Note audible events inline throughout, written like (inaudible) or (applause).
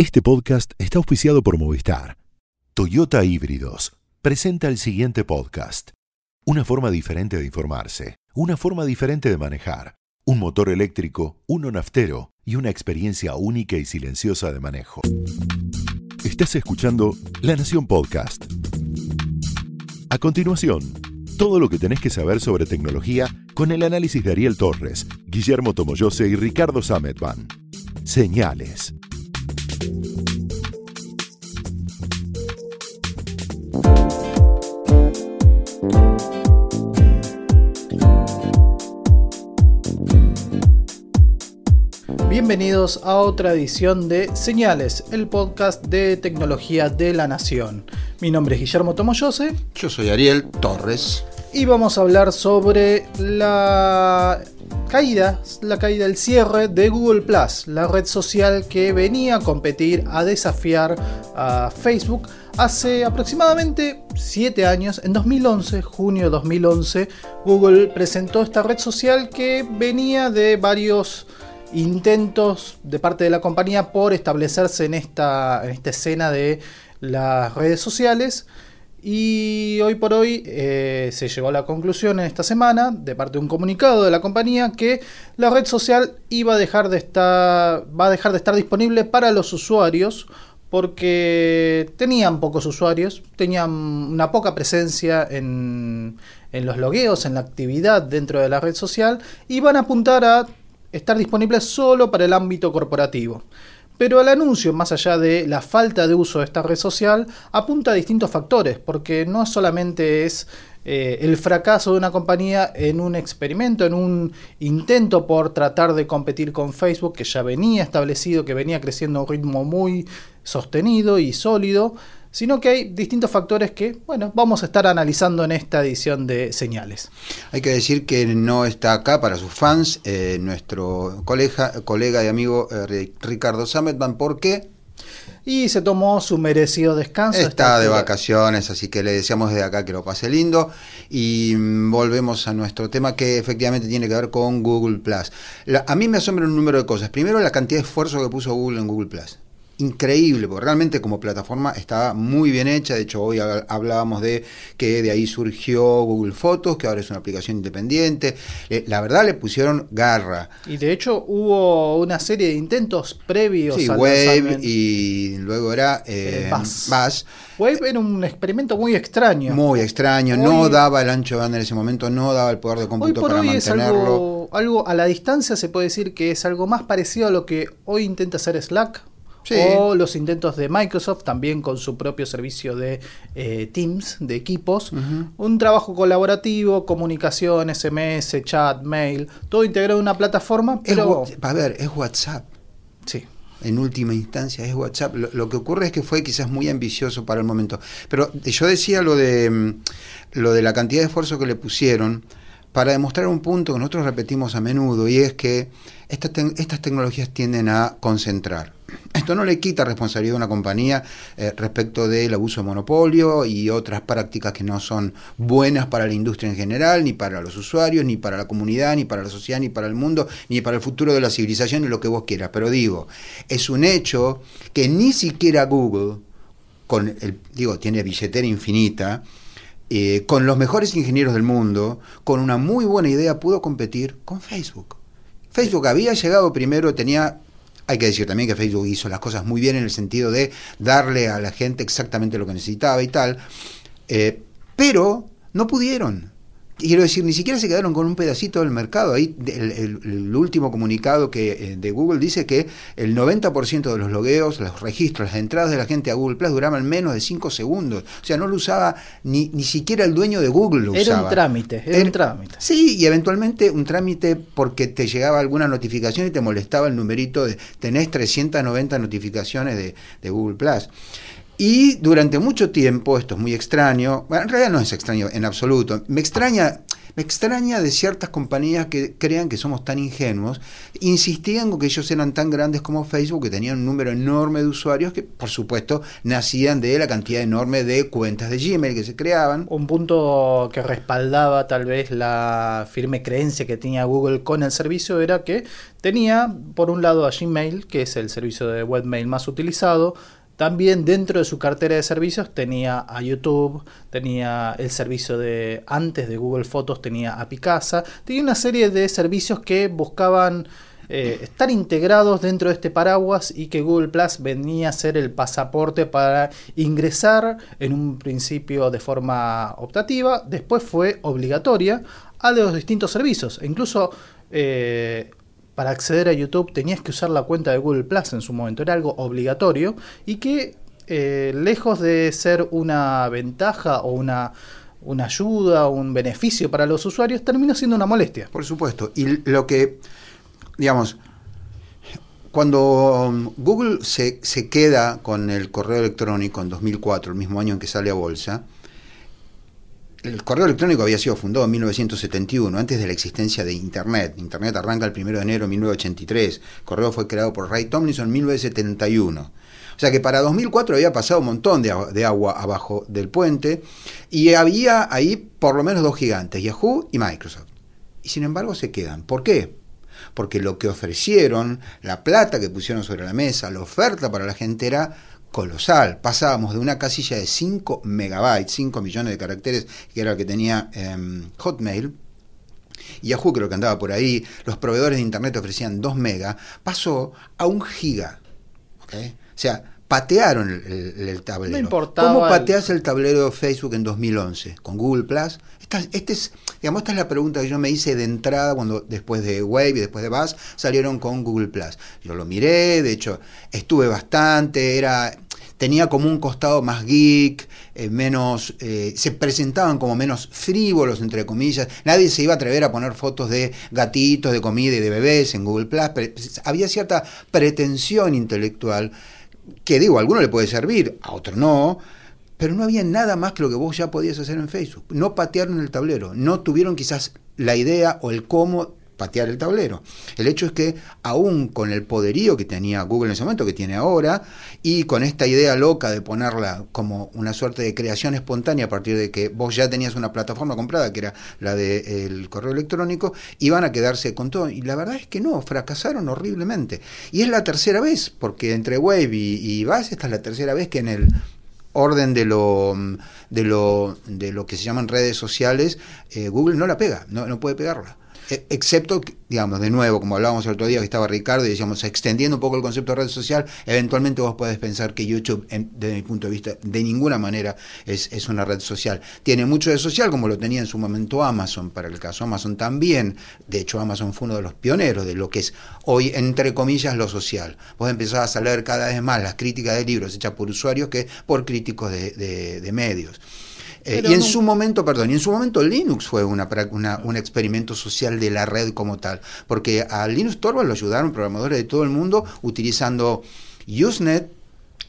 Este podcast está auspiciado por Movistar. Toyota Híbridos presenta el siguiente podcast. Una forma diferente de informarse, una forma diferente de manejar, un motor eléctrico, uno naftero y una experiencia única y silenciosa de manejo. Estás escuchando La Nación Podcast. A continuación, todo lo que tenés que saber sobre tecnología con el análisis de Ariel Torres, Guillermo Tomoyose y Ricardo Sametban. Señales. Bienvenidos a otra edición de Señales, el podcast de tecnología de la nación. Mi nombre es Guillermo Tomoyose. Yo soy Ariel Torres. Y vamos a hablar sobre la caída, la caída del cierre de Google Plus, la red social que venía a competir, a desafiar a Facebook hace aproximadamente 7 años, en 2011, junio de 2011, Google presentó esta red social que venía de varios intentos de parte de la compañía por establecerse en esta, en esta escena de las redes sociales. Y hoy por hoy eh, se llegó a la conclusión en esta semana, de parte de un comunicado de la compañía, que la red social iba a dejar de estar, va a dejar de estar disponible para los usuarios porque tenían pocos usuarios, tenían una poca presencia en, en los logueos, en la actividad dentro de la red social, y van a apuntar a estar disponible solo para el ámbito corporativo. Pero el anuncio, más allá de la falta de uso de esta red social, apunta a distintos factores, porque no solamente es eh, el fracaso de una compañía en un experimento, en un intento por tratar de competir con Facebook, que ya venía establecido, que venía creciendo a un ritmo muy sostenido y sólido, sino que hay distintos factores que, bueno, vamos a estar analizando en esta edición de Señales. Hay que decir que no está acá para sus fans eh, nuestro colega, colega y amigo eh, Ricardo Sametman, ¿por qué? Y se tomó su merecido descanso. Está de vacaciones, así que le deseamos desde acá que lo pase lindo. Y mm, volvemos a nuestro tema que efectivamente tiene que ver con Google Plus. a mí me asombra un número de cosas. Primero, la cantidad de esfuerzo que puso Google en Google Plus increíble, porque realmente como plataforma está muy bien hecha. De hecho, hoy hablábamos de que de ahí surgió Google Fotos, que ahora es una aplicación independiente. la verdad le pusieron garra. Y de hecho hubo una serie de intentos previos sí, Wave y luego era eh, Bass. Wave era un experimento muy extraño. Muy extraño, no daba el ancho de banda en ese momento, no daba el poder de cómputo para mantenerlo. algo a la distancia se puede decir que es algo más parecido a lo que hoy intenta hacer Slack, o los intentos de Microsoft también con su propio servicio de eh, Teams, de equipos. Un trabajo colaborativo, comunicación, SMS, chat, mail, todo integrado en una plataforma. Pero... a ver, es WhatsApp. Sí. En última instancia es WhatsApp. Lo, que ocurre es que fue quizás muy ambicioso para el momento. Pero yo decía lo de, mm, lo de la cantidad de esfuerzo que le pusieron para demostrar un punto que nosotros repetimos a menudo y es que estas, estas tecnologías tienden a concentrar. Esto no le quita responsabilidad a una compañía eh, respecto del abuso de monopolio y otras prácticas que no son buenas para la industria en general, ni para los usuarios, ni para la comunidad, ni para la sociedad, ni para el mundo, ni para el futuro de la civilización, ni lo que vos quieras. Pero digo, es un hecho que ni siquiera Google, con el, digo, tiene billetera infinita, eh, con los mejores ingenieros del mundo, con una muy buena idea, pudo competir con Facebook. Facebook había llegado primero, tenía hay que decir también que Facebook hizo las cosas muy bien en el sentido de darle a la gente exactamente lo que necesitaba y tal, eh, pero no pudieron quiero decir, ni siquiera se quedaron con un pedacito del mercado. Ahí el, último comunicado que eh, de Google dice que el 90% de los logueos, los registros, las entradas de la gente a Google Plus duraban menos de 5 segundos. O sea, no lo usaba ni, ni siquiera el dueño de Google lo usaba. Era un trámite, era, un trámite. Sí, y eventualmente un trámite porque te llegaba alguna notificación y te molestaba el numerito de tenés 390 notificaciones de, de Google Plus. Y durante mucho tiempo, esto es muy extraño, bueno, en realidad no es extraño en absoluto, me extraña me extraña de ciertas compañías que crean que somos tan ingenuos, insistían con que ellos eran tan grandes como Facebook, que tenían un número enorme de usuarios que, por supuesto, nacían de la cantidad enorme de cuentas de Gmail que se creaban. Un punto que respaldaba tal vez la firme creencia que tenía Google con el servicio era que tenía, por un lado, a Gmail, que es el servicio de webmail más utilizado, también dentro de su cartera de servicios tenía a YouTube, tenía el servicio de antes de Google Fotos, tenía a Picasa, tenía una serie de servicios que buscaban eh, estar integrados dentro de este paraguas y que Google Plus venía a ser el pasaporte para ingresar en un principio de forma optativa, después fue obligatoria a los distintos servicios. Incluso eh, para acceder a YouTube tenías que usar la cuenta de Google Plus en su momento, era algo obligatorio y que eh, lejos de ser una ventaja o una, una ayuda o un beneficio para los usuarios, terminó siendo una molestia. Por supuesto, y lo que, digamos, cuando um, Google se, se queda con el correo electrónico en 2004, el mismo año en que sale a bolsa, el correo electrónico había sido fundado en 1971, antes de la existencia de Internet. Internet arranca el 1 de enero de 1983. El correo fue creado por Ray Tomlinson en 1971. O sea que para 2004 había pasado un montón de, de, agua abajo del puente y había ahí por lo menos dos gigantes, Yahoo y Microsoft. Y sin embargo se quedan. ¿Por qué? Porque lo que ofrecieron, la plata que pusieron sobre la mesa, la oferta para la gente era colosal. Pasábamos de una casilla de 5 megabytes, 5 millones de caracteres, que era lo que tenía eh, Hotmail, Yahoo creo que andaba por ahí, los proveedores de Internet ofrecían 2 megas, pasó a un giga. ¿okay? O sea, patearon el, el, el tablero. No importaba ¿Cómo pateas el... el tablero de Facebook en 2011? ¿Con Google Plus? Esta, este es, digamos, esta es la pregunta que yo me hice de entrada cuando después de Wave y después de Buzz salieron con Google Plus. Yo lo miré, de hecho, estuve bastante, era tenía como un costado más geek, eh, menos, eh, se presentaban como menos frívolos, entre comillas. Nadie se iba a atrever a poner fotos de gatitos, de comida y de bebés en Google Plus. Pero había cierta pretensión intelectual que digo, a alguno le puede servir, a otro no, pero no había nada más que lo que vos ya podías hacer en Facebook. No patearon el tablero, no tuvieron quizás la idea o el cómo patear el tablero. El hecho es que aún con el poderío que tenía Google en ese momento, que tiene ahora, y con esta idea loca de ponerla como una suerte de creación espontánea a partir de que vos ya tenías una plataforma comprada, que era la del de correo electrónico, iban a quedarse con todo. Y la verdad es que no, fracasaron horriblemente. Y es la tercera vez, porque entre Wave y, y Base, esta es la tercera vez que en el orden de lo, de lo, de lo que se llaman redes sociales, eh, Google no la pega, no, no puede pegarla excepto, digamos, de nuevo, como hablábamos el otro día que estaba Ricardo, y decíamos, extendiendo un poco el concepto de red social, eventualmente vos podés pensar que YouTube, en, desde mi punto de vista, de ninguna manera es, es, una red social. Tiene mucho de social, como lo tenía en su momento Amazon, para el caso Amazon también. De hecho, Amazon fue uno de los pioneros de lo que es hoy, entre comillas, lo social. Vos empezás a leer cada vez más las críticas de libros hechas por usuarios que por críticos de, de, de medios. Eh, y en no... su momento, perdón, y en su momento Linux fue una, una, un experimento social de la red como tal, porque a Linux Torvalds lo ayudaron programadores de todo el mundo utilizando Usenet,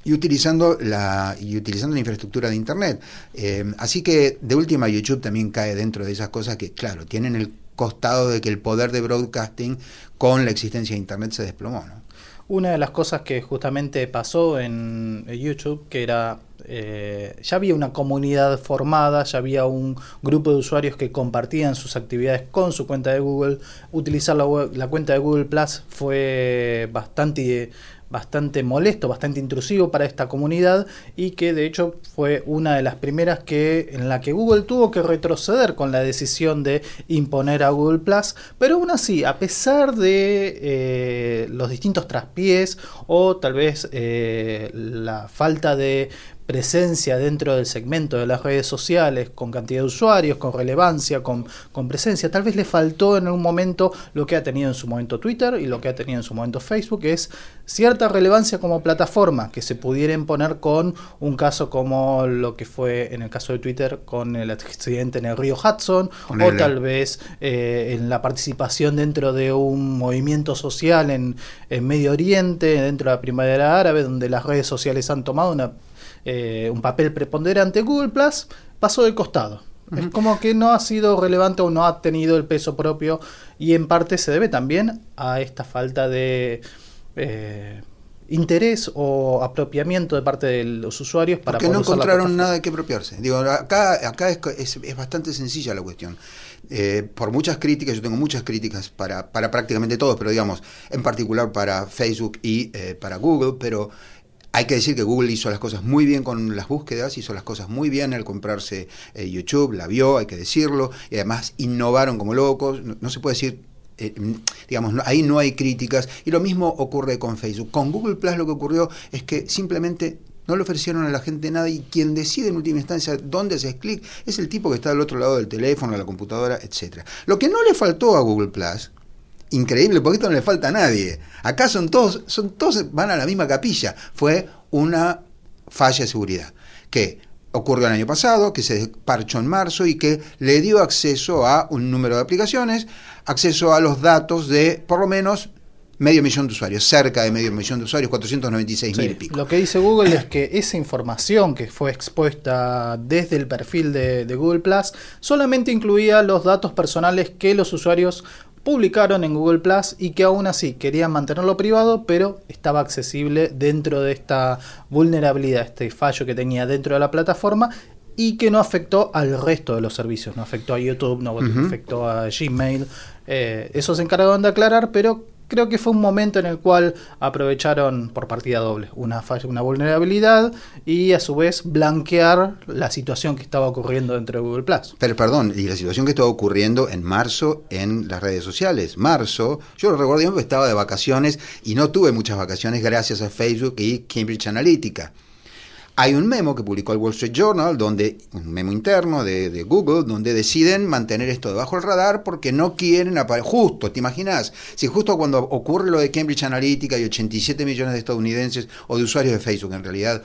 y utilizando la y utilizando la infraestructura de internet eh, así que de última YouTube también cae dentro de esas cosas que claro tienen el costado de que el poder de broadcasting con la existencia de internet se desplomó ¿no? una de las cosas que justamente pasó en YouTube que era eh, ya había una comunidad formada, ya había un grupo de usuarios que compartían sus actividades con su cuenta de Google. Utilizar la, cuenta de Google Plus fue bastante bastante molesto, bastante intrusivo para esta comunidad y que de hecho fue una de las primeras que en la que Google tuvo que retroceder con la decisión de imponer a Google Plus, pero aún así, a pesar de eh, los distintos traspiés o tal vez eh, la falta de presencia dentro del segmento de las redes sociales, con cantidad de usuarios, con relevancia, con, con, presencia. Tal vez le faltó en un momento lo que ha tenido en su momento Twitter y lo que ha tenido en su momento Facebook, que es cierta relevancia como plataforma, que se pudieran poner con un caso como lo que fue en el caso de Twitter con el accidente en el río Hudson, o tal vez eh, en la participación dentro de un movimiento social en, en Medio Oriente, dentro de la primavera árabe, donde las redes sociales han tomado una eh, un papel preponderante, Google Plus pasó de costado. Es como que no ha sido relevante o no ha tenido el peso propio y en parte se debe también a esta falta de eh, interés o apropiamiento de parte de los usuarios para Porque no encontraron nada de qué apropiarse. Digo, acá, acá es, es, bastante sencilla la cuestión. Eh, por muchas críticas, yo tengo muchas críticas para, para prácticamente todos, pero digamos, en particular para Facebook y eh, para Google, pero hay que decir que Google hizo las cosas muy bien con las búsquedas, hizo las cosas muy bien al comprarse eh, YouTube, la vio, hay que decirlo, y además innovaron como locos, no, se puede decir eh, digamos, ahí no hay críticas. Y lo mismo ocurre con Facebook. Con Google Plus lo que ocurrió es que simplemente no le ofrecieron a la gente nada y quien decide en última instancia dónde haces clic es el tipo que está al otro lado del teléfono, de la computadora, etc. Lo que no le faltó a Google Plus increíble, porque esto no le falta a nadie. Acá son todos, son todos van a la misma capilla. Fue una falla de seguridad que ocurrió el año pasado, que se parchó en marzo y que le dio acceso a un número de aplicaciones, acceso a los datos de por lo menos medio millón de usuarios, cerca de medio millón de usuarios, 496 mil y pico. Lo que dice Google es que esa información que fue expuesta desde el perfil de, de Google Plus solamente incluía los datos personales que los usuarios publicaron en Google Plus y que aún así querían mantenerlo privado, pero estaba accesible dentro de esta vulnerabilidad, este fallo que tenía dentro de la plataforma y que no afectó al resto de los servicios, no afectó a YouTube, no afectó a Gmail. Eh, eso se encargaron de aclarar, pero creo que fue un momento en el cual aprovecharon por partida doble una falla, una vulnerabilidad y a su vez blanquear la situación que estaba ocurriendo dentro de Google Plus. Pero perdón, y la situación que estaba ocurriendo en marzo en las redes sociales. Marzo, yo lo recuerdo porque estaba de vacaciones y no tuve muchas vacaciones gracias a Facebook y Cambridge Analytica. Hay un memo que publicó el Wall Street Journal, donde, un memo interno de, Google, donde deciden mantener esto debajo del radar porque no quieren aparecer. Justo, ¿te imaginas? Si justo cuando ocurre lo de Cambridge Analytica y 87 millones de estadounidenses o de usuarios de Facebook en realidad,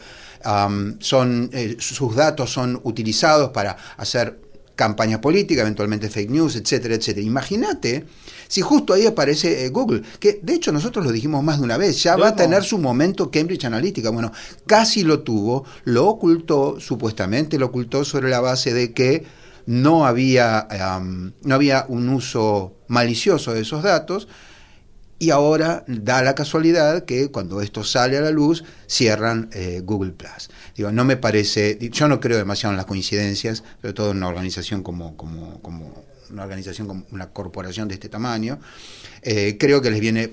son, eh, sus datos son utilizados para hacer campaña política, eventualmente fake news, etcétera, etcétera. Imagínate si justo ahí aparece eh, Google, que de hecho nosotros lo dijimos más de una vez, ya va a tener su momento Cambridge Analytica. Bueno, casi lo tuvo, lo ocultó, supuestamente lo ocultó sobre la base de que no había, no había un uso malicioso de esos datos. Y ahora da la casualidad que cuando esto sale a la luz, cierran eh, Google Plus. Digo, no me parece, yo no creo demasiado en las coincidencias, sobre todo en una organización como, como, como una organización como una corporación de este tamaño. Eh, creo que les viene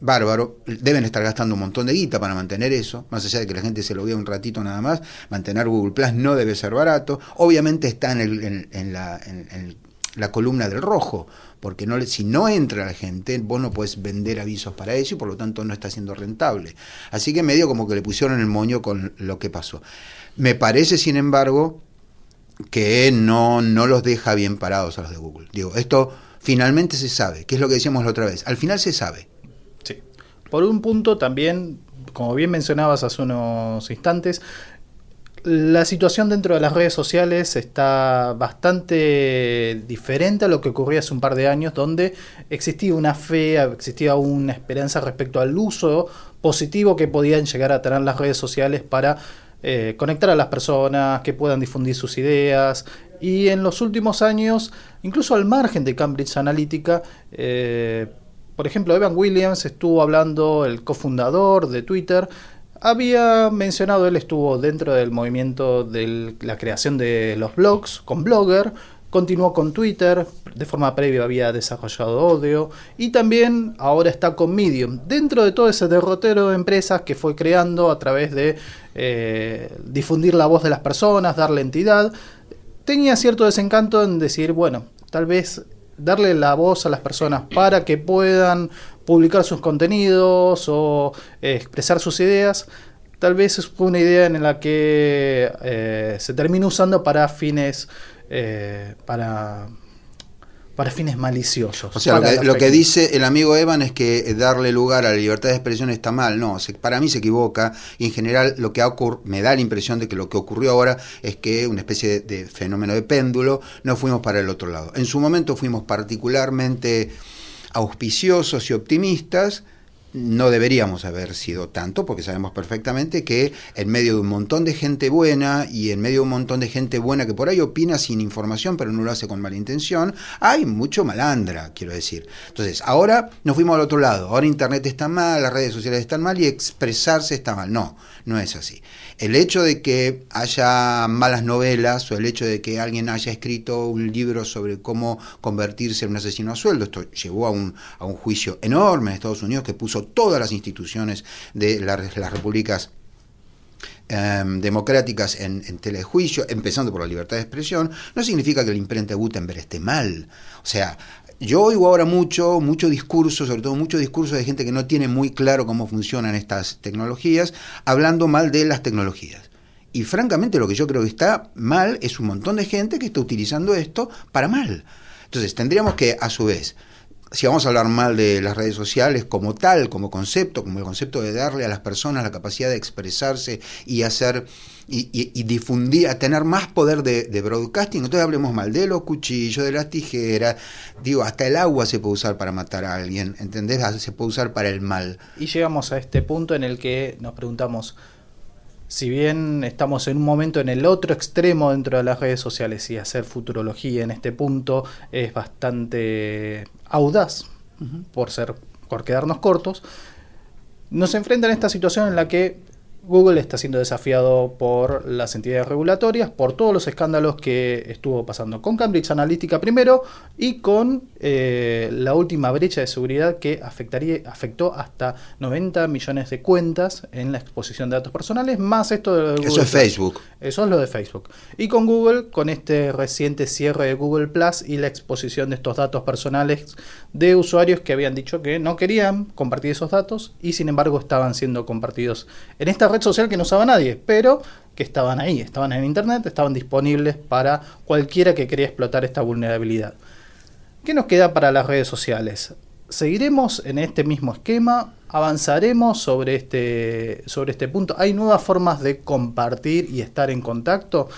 bárbaro. Deben estar gastando un montón de guita para mantener eso, más allá de que la gente se lo vea un ratito nada más. Mantener Google Plus no debe ser barato. Obviamente está en, el, en, la, en la columna del rojo, porque no, si no entra la gente, vos no puedes vender avisos para eso y por lo tanto no está siendo rentable. Así que medio como que le pusieron el moño con lo que pasó. Me parece, sin embargo, que no, no los deja bien parados a los de Google. Digo, esto finalmente se sabe, que es lo que decíamos la otra vez, al final se sabe. Sí. Por un punto también, como bien mencionabas hace unos instantes, la situación dentro de las redes sociales está bastante diferente a lo que ocurría hace un par de años, donde existía una fe, existía una esperanza respecto al uso positivo que podían llegar a tener las redes sociales para eh, conectar a las personas, que puedan difundir sus ideas. Y en los últimos años, incluso al margen de Cambridge Analytica, eh, por ejemplo, Evan Williams estuvo hablando, el cofundador de Twitter, había mencionado, él estuvo dentro del movimiento de la creación de los blogs con Blogger, continuó con Twitter, de forma previa había desarrollado Odio y también ahora está con Medium. Dentro de todo ese derrotero de empresas que fue creando a través de eh, difundir la voz de las personas, darle entidad, tenía cierto desencanto en decir, bueno, tal vez darle la voz a las personas para que puedan publicar sus contenidos o eh, expresar sus ideas, tal vez fue una idea en la que eh, se terminó usando para fines eh, para para fines maliciosos. O sea, lo que, dice el amigo Evan es que darle lugar a la libertad de expresión está mal. No, para mí se equivoca. Y en general lo que ha me da la impresión de que lo que ocurrió ahora es que una especie de fenómeno de péndulo, no fuimos para el otro lado. En su momento fuimos particularmente auspiciosos y optimistas no deberíamos haber sido tanto, porque sabemos perfectamente que en medio de un montón de gente buena y en medio de un montón de gente buena que por ahí opina sin información, pero no lo hace con mala intención, hay mucho malandra, quiero decir. Entonces, ahora nos fuimos al otro lado. Ahora Internet está mal, las redes sociales están mal y expresarse está mal. No, no es así. El hecho de que haya malas novelas o el hecho de que alguien haya escrito un libro sobre cómo convertirse en un asesino a sueldo, esto llevó a un, a un juicio enorme en Estados Unidos que puso todas las instituciones de las repúblicas em, democráticas en, telejuicio, empezando por la libertad de expresión, no significa que la imprenta Gutenberg esté mal. O sea, yo oigo ahora mucho, mucho discurso, sobre todo mucho discurso de gente que no tiene muy claro cómo funcionan estas tecnologías, hablando mal de las tecnologías. Y francamente lo que yo creo que está mal es un montón de gente que está utilizando esto para mal. Entonces tendríamos que, a su vez, si vamos a hablar mal de las redes sociales como tal, como concepto, como el concepto de darle a las personas la capacidad de expresarse y hacer y, difundir, a tener más poder de, broadcasting, entonces hablemos mal de los cuchillos, de las tijeras, digo, hasta el agua se puede usar para matar a alguien, ¿entendés? Se puede usar para el mal. Y llegamos a este punto en el que nos preguntamos, si bien estamos en un momento en el otro extremo dentro de las redes sociales y hacer futurología en este punto es bastante audaz, por ser, por quedarnos cortos, nos enfrentan a esta situación en la que Google está siendo desafiado por las entidades regulatorias, por todos los escándalos que estuvo pasando con Cambridge Analytica primero y con eh, la última brecha de seguridad que afectaría, afectó hasta 90 millones de cuentas en la exposición de datos personales, más esto de Google Eso es Facebook. Eso es lo de Facebook. Y con Google, con este reciente cierre de Google Plus y la exposición de estos datos personales de usuarios que habían dicho que no querían compartir esos datos y sin embargo estaban siendo compartidos en esta red social que no usaba nadie, pero que estaban ahí, estaban en Internet, estaban disponibles para cualquiera que quería explotar esta vulnerabilidad. ¿Qué nos queda para las redes sociales? ¿Seguiremos en este mismo esquema? ¿Avanzaremos sobre este, sobre este punto? ¿Hay nuevas formas de compartir y estar en contacto?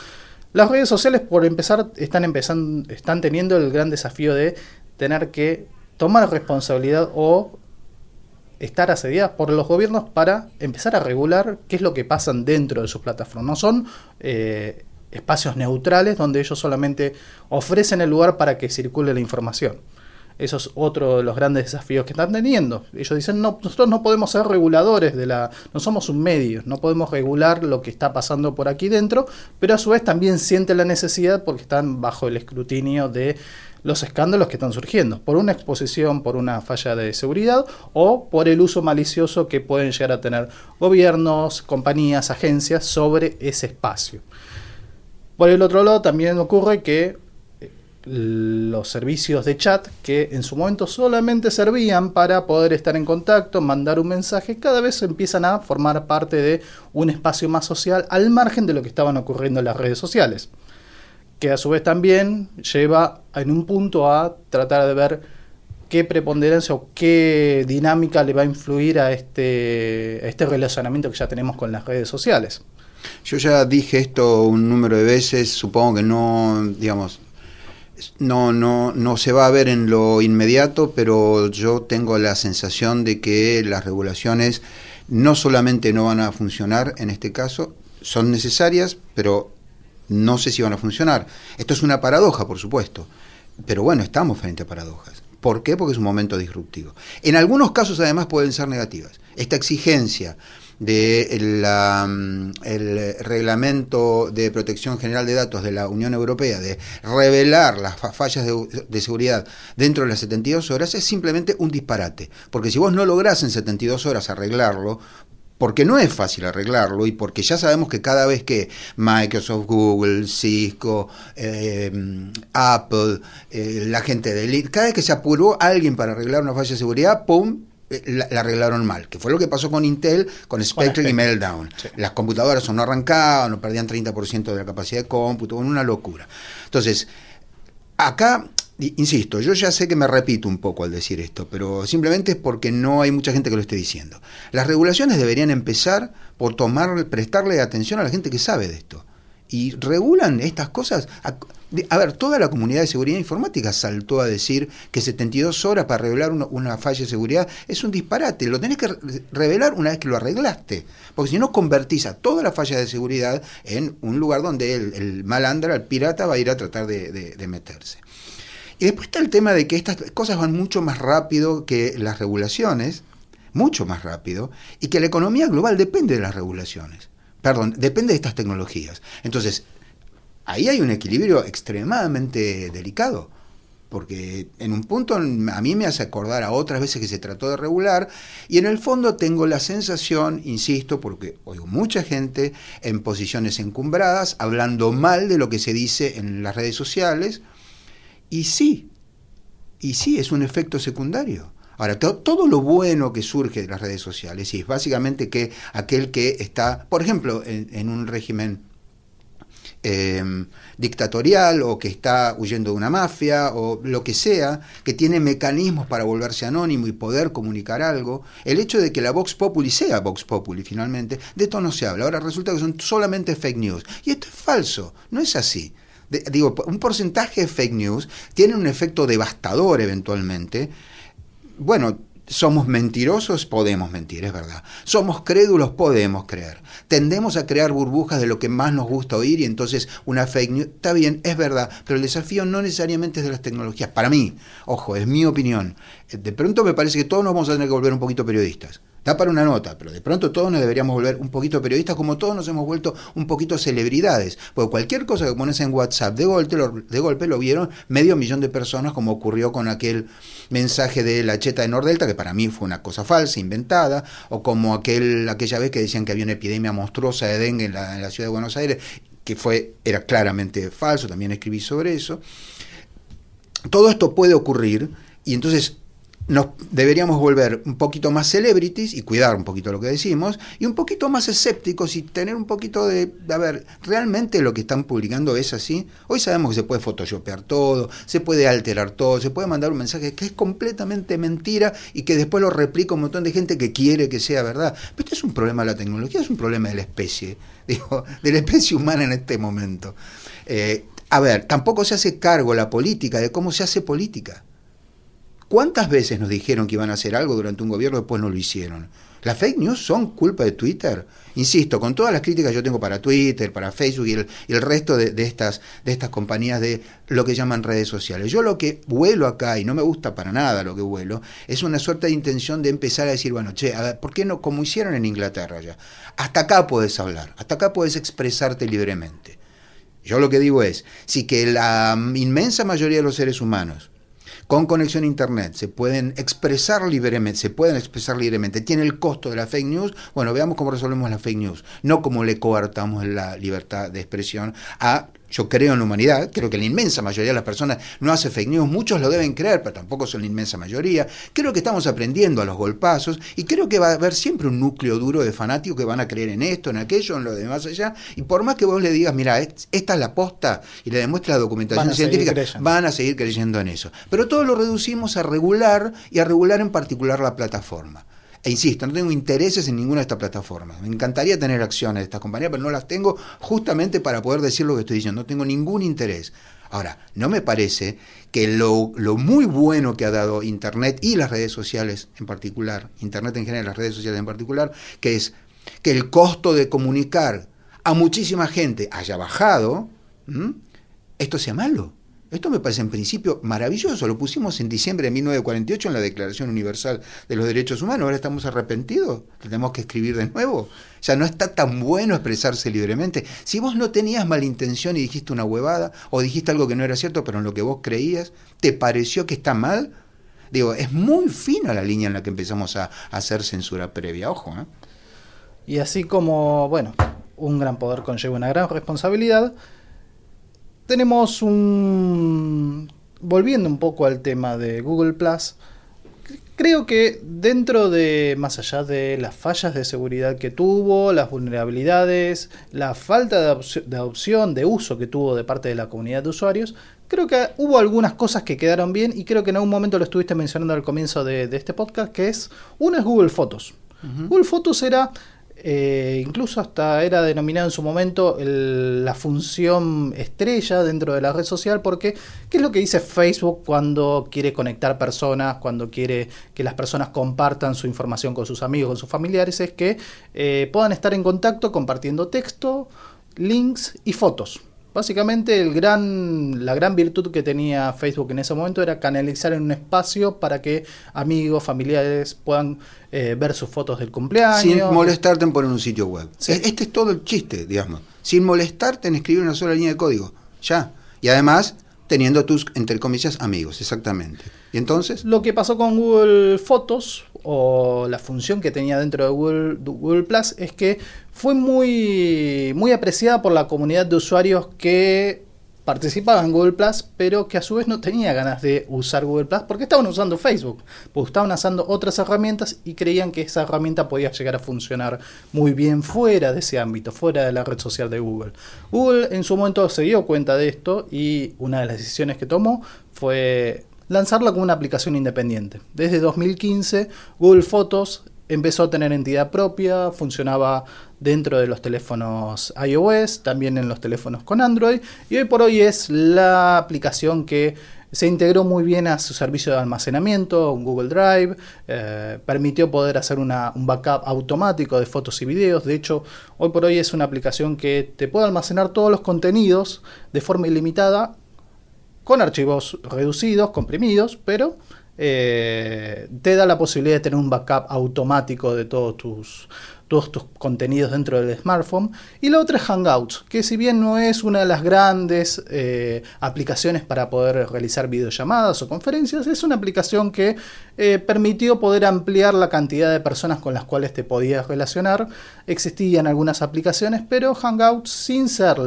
Las redes sociales, por empezar, están, empezando, están teniendo el gran desafío de tener que tomar responsabilidad o estar asediadas por los gobiernos para empezar a regular qué es lo que pasa dentro de sus plataformas. No son eh, espacios neutrales donde ellos solamente ofrecen el lugar para que circule la información. Eso es otro de los grandes desafíos que están teniendo. Ellos dicen, no, nosotros no podemos ser reguladores de la... No somos un medio, no podemos regular lo que está pasando por aquí dentro, pero a su vez también sienten la necesidad porque están bajo el escrutinio de los escándalos que están surgiendo, por una exposición, por una falla de seguridad o por el uso malicioso que pueden llegar a tener gobiernos, compañías, agencias sobre ese espacio. Por el otro lado, también ocurre que los servicios de chat que en su momento solamente servían para poder estar en contacto, mandar un mensaje, cada vez empiezan a formar parte de un espacio más social al margen de lo que estaban ocurriendo en las redes sociales que a su vez también lleva en un punto a tratar de ver qué preponderancia o qué dinámica le va a influir a este, este relacionamiento que ya tenemos con las redes sociales. Yo ya dije esto un número de veces, supongo que no, digamos, no, no, no se va a ver en lo inmediato, pero yo tengo la sensación de que las regulaciones no solamente no van a funcionar en este caso, son necesarias, pero no sé si van a funcionar. Esto es una paradoja, por supuesto, pero bueno, estamos frente a paradojas. ¿Por qué? Porque es un momento disruptivo. En algunos casos además pueden ser negativas. Esta exigencia del mm, reglamento de protección general de datos de la Unión Europea de revelar las fallas de, de, seguridad dentro de las 72 horas es simplemente un disparate. Porque si vos no lográs en 72 horas arreglarlo, porque no es fácil arreglarlo y porque ya sabemos que cada vez que Microsoft, Google, Cisco, eh, Apple, eh, la gente de Elite, cada vez que se apuró alguien para arreglar una falla de seguridad, ¡pum! Eh, la, arreglaron mal, que fue lo que pasó con Intel, con Spectre y Meltdown. Las computadoras no arrancaban, no perdían 30% de la capacidad de cómputo, una locura. Entonces, acá Insisto, yo ya sé que me repito un poco al decir esto, pero simplemente es porque no hay mucha gente que lo esté diciendo. Las regulaciones deberían empezar por tomar, prestarle atención a la gente que sabe de esto. Y regulan estas cosas. A ver, toda la comunidad de seguridad informática saltó a decir que 72 horas para revelar una, falla de seguridad es un disparate. Lo tenés que revelar una vez que lo arreglaste. Porque si no, convertís a toda la falla de seguridad en un lugar donde el, malandra, el pirata, va a ir a tratar de meterse. Y después está el tema de que estas cosas van mucho más rápido que las regulaciones, mucho más rápido, y que la economía global depende de las regulaciones. Perdón, depende de estas tecnologías. Entonces, ahí hay un equilibrio extremadamente delicado, porque en un punto a mí me hace acordar a otras veces que se trató de regular, y en el fondo tengo la sensación, insisto, porque oigo mucha gente en posiciones encumbradas, hablando mal de lo que se dice en las redes sociales, y sí, y sí, es un efecto secundario. Ahora, todo lo bueno que surge de las redes sociales es básicamente que aquel que está, por ejemplo, en, un régimen em, dictatorial o que está huyendo de una mafia o lo que sea, que tiene mecanismos para volverse anónimo y poder comunicar algo, el hecho de que la Vox Populi sea Vox Populi finalmente, de esto no se habla. Ahora resulta que son solamente fake news. Y esto es falso, no es así digo, un porcentaje de fake news tiene un efecto devastador eventualmente. Bueno, somos mentirosos, podemos mentir, es verdad. Somos crédulos, podemos creer. Tendemos a crear burbujas de lo que más nos gusta oír y entonces una fake news, está bien, es verdad, pero el desafío no necesariamente es de las tecnologías. Para mí, ojo, es mi opinión. De pronto me parece que todos nos vamos a tener que volver un poquito periodistas. Da para una nota, pero de pronto todos nos deberíamos volver un poquito periodistas, como todos nos hemos vuelto un poquito celebridades. Porque cualquier cosa que pones en WhatsApp de golpe, lo, de golpe lo vieron medio millón de personas, como ocurrió con aquel mensaje de la cheta de Nordelta, que para mí fue una cosa falsa, inventada, o como aquel, aquella vez que decían que había una epidemia monstruosa de dengue en la, en la ciudad de Buenos Aires, que fue, era claramente falso, también escribí sobre eso. Todo esto puede ocurrir y entonces nos deberíamos volver un poquito más celebrities y cuidar un poquito lo que decimos, y un poquito más escépticos y tener un poquito de, a ver, ¿realmente lo que están publicando es así? Hoy sabemos que se puede photoshopear todo, se puede alterar todo, se puede mandar un mensaje que es completamente mentira y que después lo replica un montón de gente que quiere que sea verdad. Pero esto es un problema de la tecnología, es un problema de la especie, (laughs) digo, de la especie humana en este momento. Eh, a ver, tampoco se hace cargo la política de cómo se hace política. ¿Cuántas veces nos dijeron que iban a hacer algo durante un gobierno y después no lo hicieron? ¿Las fake news son culpa de Twitter? Insisto, con todas las críticas que yo tengo para Twitter, para Facebook y el, resto de, estas, de estas compañías de lo que llaman redes sociales. Yo lo que vuelo acá, y no me gusta para nada lo que vuelo, es una suerte de intención de empezar a decir, bueno, che, a ver, ¿por qué no, como hicieron en Inglaterra ya? Hasta acá puedes hablar, hasta acá puedes expresarte libremente. Yo lo que digo es, si que la inmensa mayoría de los seres humanos con conexión a Internet se pueden expresar libremente, se pueden expresar libremente, tiene el costo de la fake news, bueno, veamos cómo resolvemos la fake news, no cómo le coartamos la libertad de expresión a yo creo en la humanidad, creo que la inmensa mayoría de las personas no hace fake news, muchos lo deben creer, pero tampoco son la inmensa mayoría. Creo que estamos aprendiendo a los golpazos y creo que va a haber siempre un núcleo duro de fanáticos que van a creer en esto, en aquello, en lo demás allá. Y por más que vos le digas, mira, esta es la posta y le demuestre la documentación científica, van a seguir creyendo en eso. Pero todo lo reducimos a regular y a regular en particular la plataforma. E insisto, no tengo intereses en ninguna de estas plataformas. Me encantaría tener acciones de estas compañías, pero no las tengo justamente para poder decir lo que estoy diciendo. No tengo ningún interés. Ahora, no me parece que lo, lo, muy bueno que ha dado Internet y las redes sociales en particular, Internet en general, las redes sociales en particular, que es que el costo de comunicar a muchísima gente haya bajado, esto sea malo. Esto me parece en principio maravilloso. Lo pusimos en diciembre de 1948 en la Declaración Universal de los Derechos Humanos. Ahora estamos arrepentidos. Tenemos que escribir de nuevo. Ya no está tan bueno expresarse libremente. Si vos no tenías mala intención y dijiste una huevada o dijiste algo que no era cierto, pero en lo que vos creías, te pareció que está mal, digo, es muy fina la línea en la que empezamos a, hacer censura previa. Ojo. ¿eh? Y así como, bueno, un gran poder conlleva una gran responsabilidad tenemos un... Volviendo un poco al tema de Google Plus, creo que dentro de, más allá de las fallas de seguridad que tuvo, las vulnerabilidades, la falta de, adopción, de uso que tuvo de parte de la comunidad de usuarios, creo que hubo algunas cosas que quedaron bien y creo que en algún momento lo estuviste mencionando al comienzo de, este podcast, que es, uno es Google Fotos. Google Fotos era eh, incluso hasta era denominado en su momento la función estrella dentro de la red social, porque ¿qué es lo que dice Facebook cuando quiere conectar personas, cuando quiere que las personas compartan su información con sus amigos, con sus familiares? Es que eh, puedan estar en contacto compartiendo texto, links y fotos. Básicamente el gran, la gran virtud que tenía Facebook en ese momento era canalizar en un espacio para que amigos, familiares puedan eh, ver sus fotos del cumpleaños. Sin molestarte en poner un sitio web. Este es todo el chiste, digamos. Sin molestarte en escribir una sola línea de código. Ya. Y además teniendo tus, entre comillas, amigos, exactamente. ¿Y entonces? Lo que pasó con Google Fotos, o la función que tenía dentro de Google, Plus, es que fue muy, muy apreciada por la comunidad de usuarios que participaba en Google Plus, pero que a su vez no tenía ganas de usar Google Plus porque estaban usando Facebook, porque estaban usando otras herramientas y creían que esa herramienta podía llegar a funcionar muy bien fuera de ese ámbito, fuera de la red social de Google. Google en su momento se dio cuenta de esto y una de las decisiones que tomó fue lanzarla como una aplicación independiente. Desde 2015, Google Fotos empezó a tener entidad propia, funcionaba dentro de los teléfonos iOS, también en los teléfonos con Android, y hoy por hoy es la aplicación que se integró muy bien a su servicio de almacenamiento, un Google Drive, eh, permitió poder hacer un backup automático de fotos y videos, de hecho hoy por hoy es una aplicación que te puede almacenar todos los contenidos de forma ilimitada, con archivos reducidos, comprimidos, pero eh, te da la posibilidad de tener un backup automático de todos tus, todos tus contenidos dentro del smartphone. Y la otra es Hangouts, que si bien no es una de las grandes eh, aplicaciones para poder realizar videollamadas o conferencias, es una aplicación que eh, permitió poder ampliar la cantidad de personas con las cuales te podías relacionar. Existían algunas aplicaciones, pero Hangouts, sin ser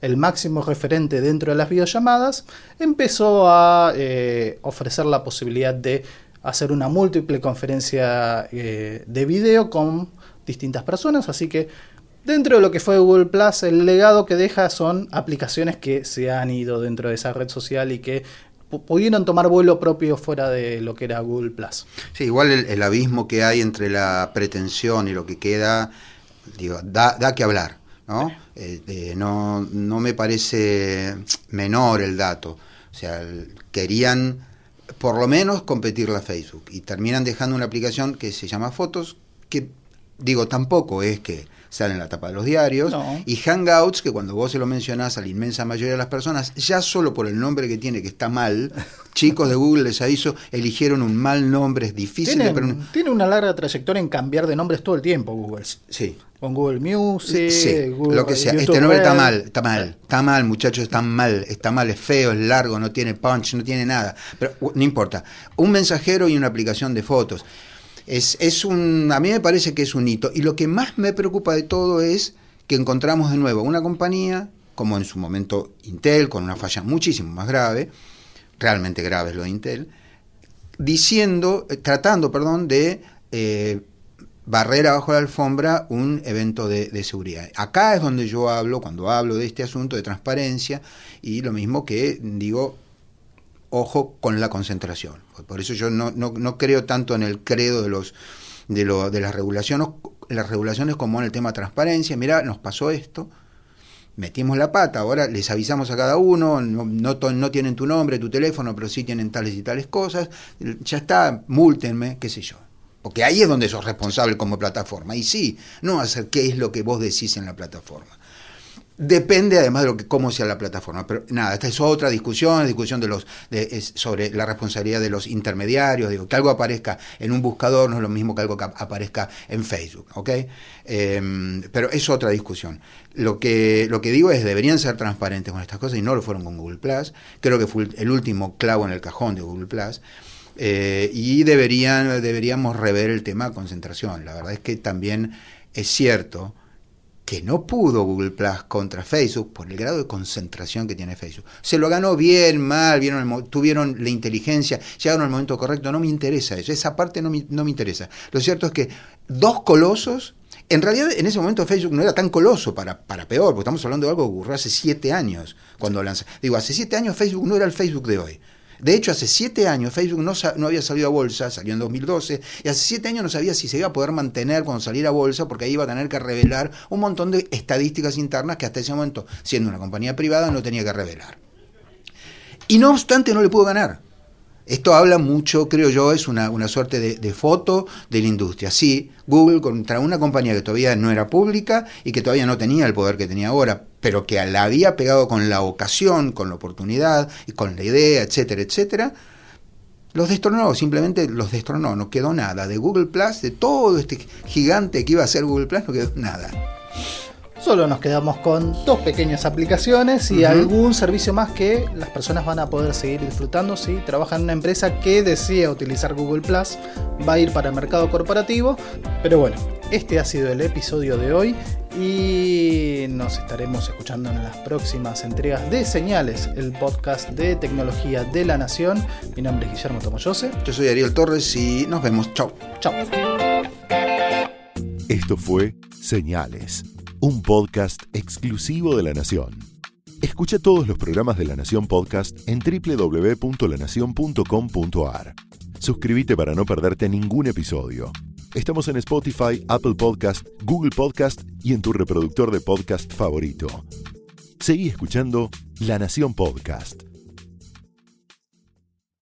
el, máximo referente dentro de las videollamadas, empezó a eh, ofrecer la posibilidad de hacer una múltiple conferencia de video con distintas personas, así que dentro de lo que fue Google Plus, el legado que deja son aplicaciones que se han ido dentro de esa red social y que pudieron tomar vuelo propio fuera de lo que era Google Plus. Sí, igual el, abismo que hay entre la pretensión y lo que queda, digo, da, que hablar, ¿no? Eh, no, no me parece menor el dato. O sea, querían por lo menos competir la Facebook y terminan dejando una aplicación que se llama Fotos, que Digo, tampoco es que sale en la tapa de los diarios. Y Hangouts, que cuando vos se lo mencionás a la inmensa mayoría de las personas, ya solo por el nombre que tiene, que está mal, (laughs) chicos de Google les aviso, eligieron un mal nombre, es difícil tiene, de Tiene una larga trayectoria en cambiar de nombres todo el tiempo, Google. Sí. Con Google Music, sí, lo que sea. este nombre está mal, está mal, está mal, muchachos, está mal, está mal, es feo, es largo, no tiene punch, no tiene nada. Pero no importa. Un mensajero y una aplicación de fotos. Es, un, a mí me parece que es un hito. Y lo que más me preocupa de todo es que encontramos de nuevo una compañía, como en su momento Intel, con una falla muchísimo más grave, realmente grave es lo de Intel, diciendo, eh, tratando, perdón, de eh, barrer abajo la alfombra un evento de, de, seguridad. Acá es donde yo hablo, cuando hablo de este asunto de transparencia, y lo mismo que digo, ojo con la concentración. Por eso yo no, no, creo tanto en el credo de, los, de, lo, de las regulaciones, las regulaciones como en el tema de transparencia. Mira, nos pasó esto, metimos la pata, ahora les avisamos a cada uno, no, no, tienen tu nombre, tu teléfono, pero sí tienen tales y tales cosas, ya está, múltenme, qué sé yo. Porque ahí es donde sos responsable como plataforma. Y sí, no hacer qué es lo que vos decís en la plataforma. Depende además de lo que, cómo sea la plataforma. Pero nada, esta es otra discusión, discusión de los, de, sobre la responsabilidad de los intermediarios. Digo, que algo aparezca en un buscador no es lo mismo que algo que aparezca en Facebook. ¿ok? Em, pero es otra discusión. Lo que, lo que digo es, deberían ser transparentes con estas cosas y no lo fueron con Google Plus. Creo que fue el último clavo en el cajón de Google Plus. Eh, y deberían, deberíamos rever el tema de concentración. La verdad es que también es cierto que no pudo Google Plus contra Facebook por el grado de concentración que tiene Facebook. Se lo ganó bien, mal, vieron tuvieron la inteligencia, llegaron al momento correcto, no me interesa eso, esa parte no me, no me interesa. Lo cierto es que dos colosos, en realidad en ese momento Facebook no era tan coloso para, para peor, porque estamos hablando de algo que ocurrió hace siete años cuando lanzó. Digo, hace siete años Facebook no era el Facebook de hoy. De hecho, hace siete años Facebook no, no, había salido a bolsa, salió en 2012, y hace siete años no sabía si se iba a poder mantener cuando saliera a bolsa, porque ahí iba a tener que revelar un montón de estadísticas internas que hasta ese momento, siendo una compañía privada, no tenía que revelar. Y no obstante, no le pudo ganar. Esto habla mucho, creo yo, es una, suerte de, foto de la industria. Sí, Google contra una compañía que todavía no era pública y que todavía no tenía el poder que tenía ahora, pero que la había pegado con la ocasión, con la oportunidad y con la idea, etcétera, etcétera, los destronó, simplemente los destronó, no quedó nada. De Google Plus, de todo este gigante que iba a ser Google Plus, no quedó nada. Solo nos quedamos con dos pequeñas aplicaciones y algún servicio más que las personas van a poder seguir disfrutando si trabajan en una empresa que desea utilizar Google Plus. Va a ir para el mercado corporativo. Pero bueno, este ha sido el episodio de hoy y nos estaremos escuchando en las próximas entregas de Señales, el podcast de tecnología de la Nación. Mi nombre es Guillermo Tomoyose. Yo soy Ariel Torres y nos vemos. Chau. Chau. Esto fue Señales un podcast exclusivo de La Nación. Escucha todos los programas de La Nación Podcast en www.lanacion.com.ar. Suscríbete para no perderte ningún episodio. Estamos en Spotify, Apple Podcast, Google Podcast y en tu reproductor de podcast favorito. Seguí escuchando La Nación Podcast.